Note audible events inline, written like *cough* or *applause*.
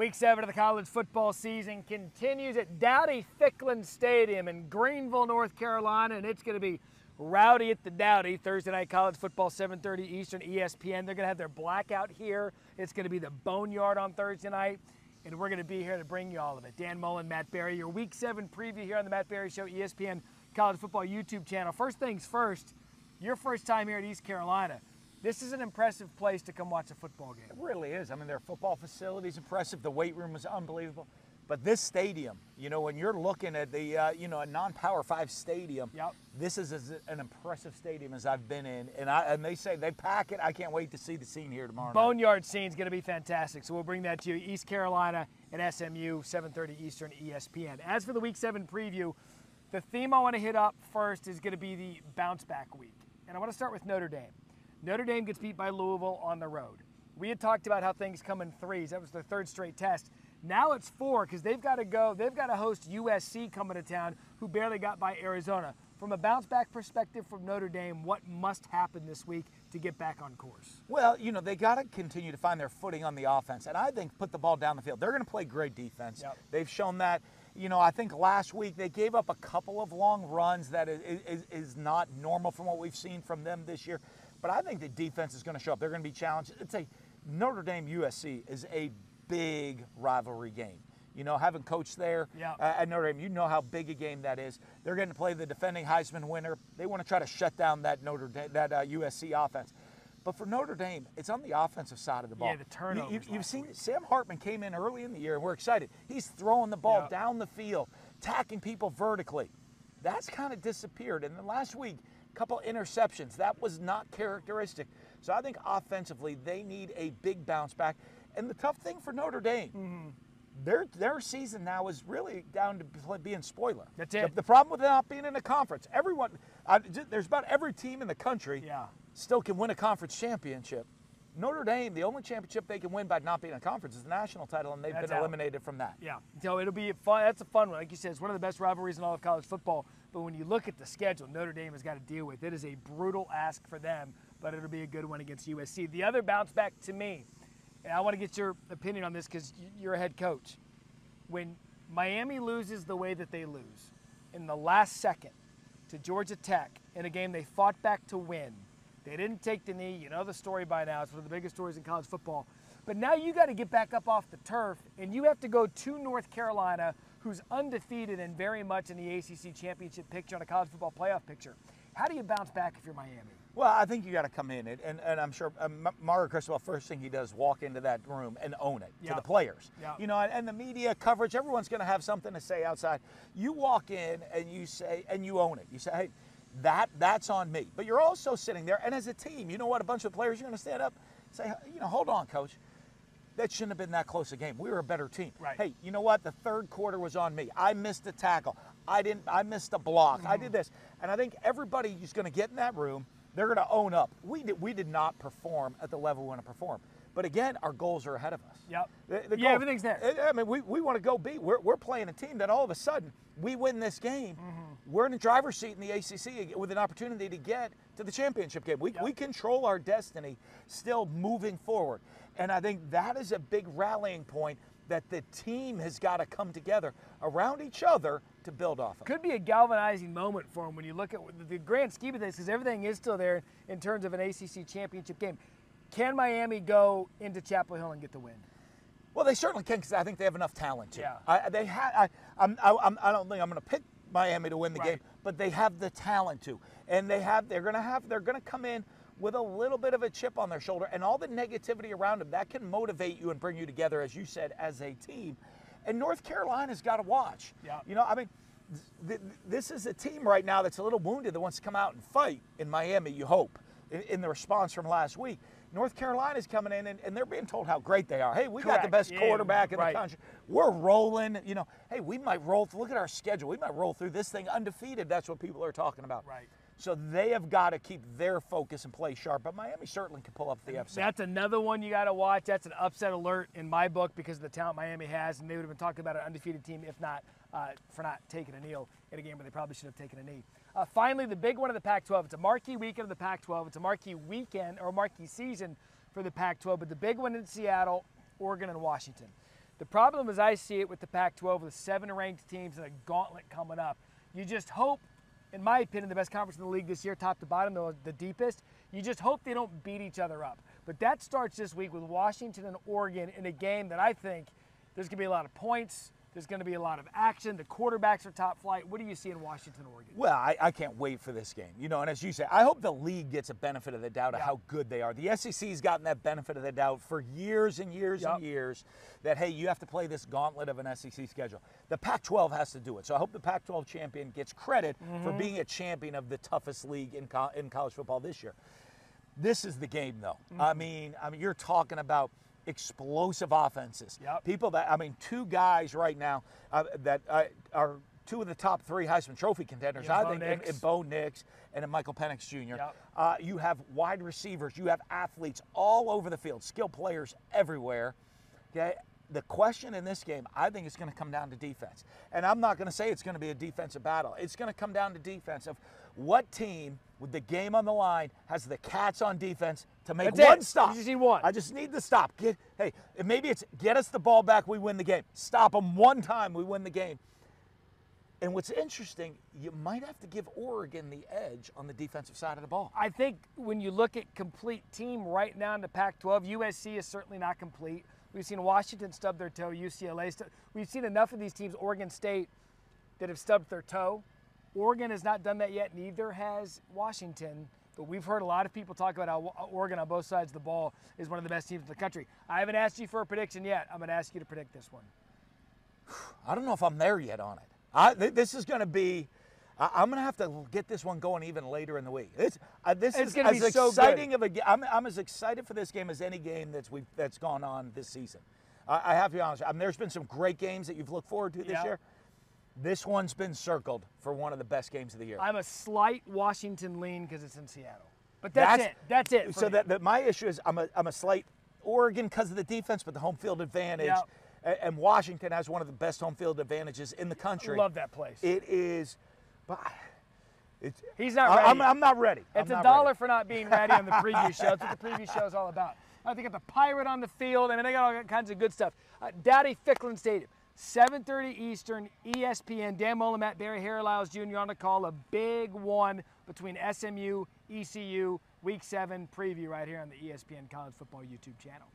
Week seven of the college football season continues at Dowdy Ficklen Stadium in Greenville, North Carolina, and it's going to be rowdy at the Dowdy Thursday night college football, 7:30 Eastern, ESPN. They're going to have their blackout here. It's going to be the Boneyard on Thursday night, and we're going to be here to bring you all of it. Dan Mullen, Matt Barrie, your Week seven preview here on the Matt Barrie Show, ESPN College Football YouTube channel. First things first, your first time here at East Carolina. This is an impressive place to come watch a football game. It really is. I mean, their football facility's impressive. The weight room is unbelievable. But this stadium, you know, when you're looking at the, uh, you know, a non-power five stadium, Yep. this is as an impressive stadium as I've been in. And I and they say they pack it. I can't wait to see the scene here tomorrow. Boneyard scene is going to be fantastic. So we'll bring that to you. East Carolina and SMU, 7:30 Eastern, ESPN. As for the Week Seven preview, the theme I want to hit up first is going to be the bounce back week, and I want to start with Notre Dame. Notre Dame gets beat by Louisville on the road. We had talked about how things come in threes. That was their third straight test. Now it's four because they've got to go. They've got to host USC coming to town, who barely got by Arizona. From a bounce back perspective from Notre Dame, what must happen this week to get back on course? Well, you know, they got to continue to find their footing on the offense. And I think put the ball down the field. They're going to play great defense. Yep. They've shown that. You know, I think last week they gave up a couple of long runs that is, is, is not normal from what we've seen from them this year. But I think the defense is going to show up. They're going to be challenged. It's a Notre Dame USC is a big rivalry game. You know, having coached there Yeah. uh, at Notre Dame, you know how big a game that is. They're going to play the defending Heisman winner. They want to try to shut down that Notre Dame, that uh, USC offense. But for Notre Dame, it's on the offensive side of the ball. Yeah, the turnovers You, have last seen week. Sam Hartman came in early in the year, and we're excited. He's throwing the ball Yeah. down the field, tacking people vertically. That's kind of disappeared. And then last week, couple interceptions. That was not characteristic. So I think offensively, they need a big bounce back. And the tough thing for Notre Dame, Mm-hmm. their their season now is really down to being spoiler. That's The, it. the problem with not being in a conference, everyone, I, there's about every team in the country Yeah. still can win a conference championship. Notre Dame, the only championship they can win by not being in a conference is the national title, and they've That's been out. eliminated from that. Yeah, so it'll be a fun. That's a fun one. Like you said, it's one of the best rivalries in all of college football. But when you look at the schedule, Notre Dame has got to deal with it is a brutal ask for them. But it'll be a good one against USC. The other bounce back to me, and I want to get your opinion on this because you're a head coach. When Miami loses the way that they lose in the last second to Georgia Tech in a game they fought back to win, they didn't take the knee. You know the story by now. It's one of the biggest stories in college football. But now you got to get back up off the turf, and you have to go to North Carolina, who's undefeated and very much in the ACC championship picture on a college football playoff picture. How do you bounce back if you're Miami? Well, I think you got to come in, and, and, and I'm sure um, Mario Cristobal, first thing he does, walk into that room and own it Yeah. to the players. Yeah. You know, and, and the media coverage, everyone's going to have something to say outside. You walk in and you say, and you own it. You say, hey, that that's on me. But you're also sitting there, and as a team, you know what? A bunch of players, you're going to stand up, say, you know, hold on, coach. That shouldn't have been that close a game. We were a better team. Right. Hey, you know what? The third quarter was on me. I missed a tackle. I didn't. I missed a block. I Mm-hmm. did this, and I think everybody is going to get in that room. They're going to own up. We did. We did not perform at the level we want to perform. But again, our goals are ahead of us. Yep. The- the Yeah, everything's there. I- I mean, we, we want to go beat. We're, we're playing a team that all of a sudden we win this game. Mm-hmm. We're in the driver's seat in the ACC with an opportunity to get to the championship game. We, Yep. we control our destiny still moving forward. And I think that is a big rallying point that the team has got to come together around each other to build off of. Could be a galvanizing moment for them when you look at the grand scheme of this, because everything is still there in terms of an ACC championship game. Can Miami go into Chapel Hill and get the win? Well, they certainly can because I think they have enough talent to. Yeah. I, they ha- I, I'm, I, I don't think I'm going to pick Miami to win the Right. game, but they have the talent to, and they have. They're going to have. They're going to come in with a little bit of a chip on their shoulder, and all the negativity around them that can motivate you and bring you together, as you said, as a team. And North Carolina's got to watch. Yeah. You know, I mean. th- th- This is a team right now that's a little wounded that wants to come out and fight in Miami, you hope, in, in the response from last week. North Carolina's coming in and, and they're being told how great they are. Hey, we got the Correct. best Yeah, quarterback in right. the country. We're rolling. You know, hey, we might roll. Look at our schedule. We might roll through this thing undefeated. That's what people are talking about. Right. So they have got to keep their focus and play sharp. But Miami certainly can pull up the upset. That's another one you got to watch. That's an upset alert in my book because of the talent Miami has, and they would have been talking about an undefeated team if not uh, for not taking a knee in a game where they probably should have taken a knee. Uh, finally, the big one of the Pac-12. It's a marquee weekend of the Pac-12. It's a marquee weekend or marquee season for the Pac-12, but the big one in Seattle, Oregon, and Washington. The problem, as I see it, with the Pac-12 with seven ranked teams and a gauntlet coming up, you just hope, in my opinion, the best conference in the league this year, top to bottom, the, the deepest. You just hope they don't beat each other up. But that starts this week with Washington and Oregon in a game that I think there's going to be a lot of points. There's going to be a lot of action. The quarterbacks are top flight. What do you see in Washington, Oregon? Well, I, I can't wait for this game. You know, and as you say, I hope the league gets a benefit of the doubt of how good they are. The SEC's gotten that benefit of the doubt for years and years Yep. and years that, hey, you have to play this gauntlet of an SEC schedule. The Pac 12 has to do it. So I hope the Pac 12 champion gets credit Mm-hmm. for being a champion of the toughest league in, co- in college football this year. This is the game, though. Mm-hmm. I mean, I mean, you're talking about explosive offenses. Yep. People that I mean, two guys right now uh, that uh, are two of the top three Heisman Trophy contenders. Yeah, I Bo think in, Nix. in Bo Nix and in Michael Penix Jr. Yep. Uh, you have wide receivers. You have athletes all over the field. Skilled players everywhere. Okay. The question in this game, I think, is going to come down to defense. And I'm not going to say it's going to be a defensive battle. It's going to come down to defense of what team, with the game on the line, has the cats on defense to make That's it. one stop. You just need one. I just need the stop. Get hey, maybe it's get us the ball back, we win the game. Stop them one time, we win the game. And what's interesting, you might have to give Oregon the edge on the defensive side of the ball. I think when you look at complete team right now in the Pac-12, USC is certainly not complete. We've seen Washington stub their toe, UCLA. Stu- We've seen enough of these teams, Oregon State, that have stubbed their toe. Oregon has not done that yet. Neither has Washington. But we've heard a lot of people talk about how Oregon on both sides of the ball is one of the best teams in the country. I haven't asked you for a prediction yet. I'm going to ask you to predict this one. *sighs* I don't know if I'm there yet on it. I, th- this is going to be. I, I'm going to have to get this one going even later in the week. It's, uh, this It's is gonna as be so good. exciting of a. game. I'm, I'm as excited for this game as any game that's we that's gone on this season. I, I have to be honest. I mean, there's been some great games that you've looked forward to this Yeah. year. This one's been circled for one of the best games of the year. I'm a slight Washington lean because it's in Seattle. But that's, it. That's it. So that, that my issue is I'm a, I'm a slight Oregon because of the defense, but the home field advantage. A- And Washington has one of the best home field advantages in the country. I love that place. It is, but it's. He's not ready. I'm, I'm not ready. It's I'm a dollar ready. for not being ready on the preview show. That's what the preview show is all about. I think got the pirate on the field. I mean, they got all kinds of good stuff. Uh, Dowdy Ficklen Stadium, 7:30 Eastern, ESPN. Dan Mullen, Matt Barrie, Harry Lyles Jr. on the call. A big one between SMU, ECU, Week Seven preview right here on the ESPN College Football YouTube channel.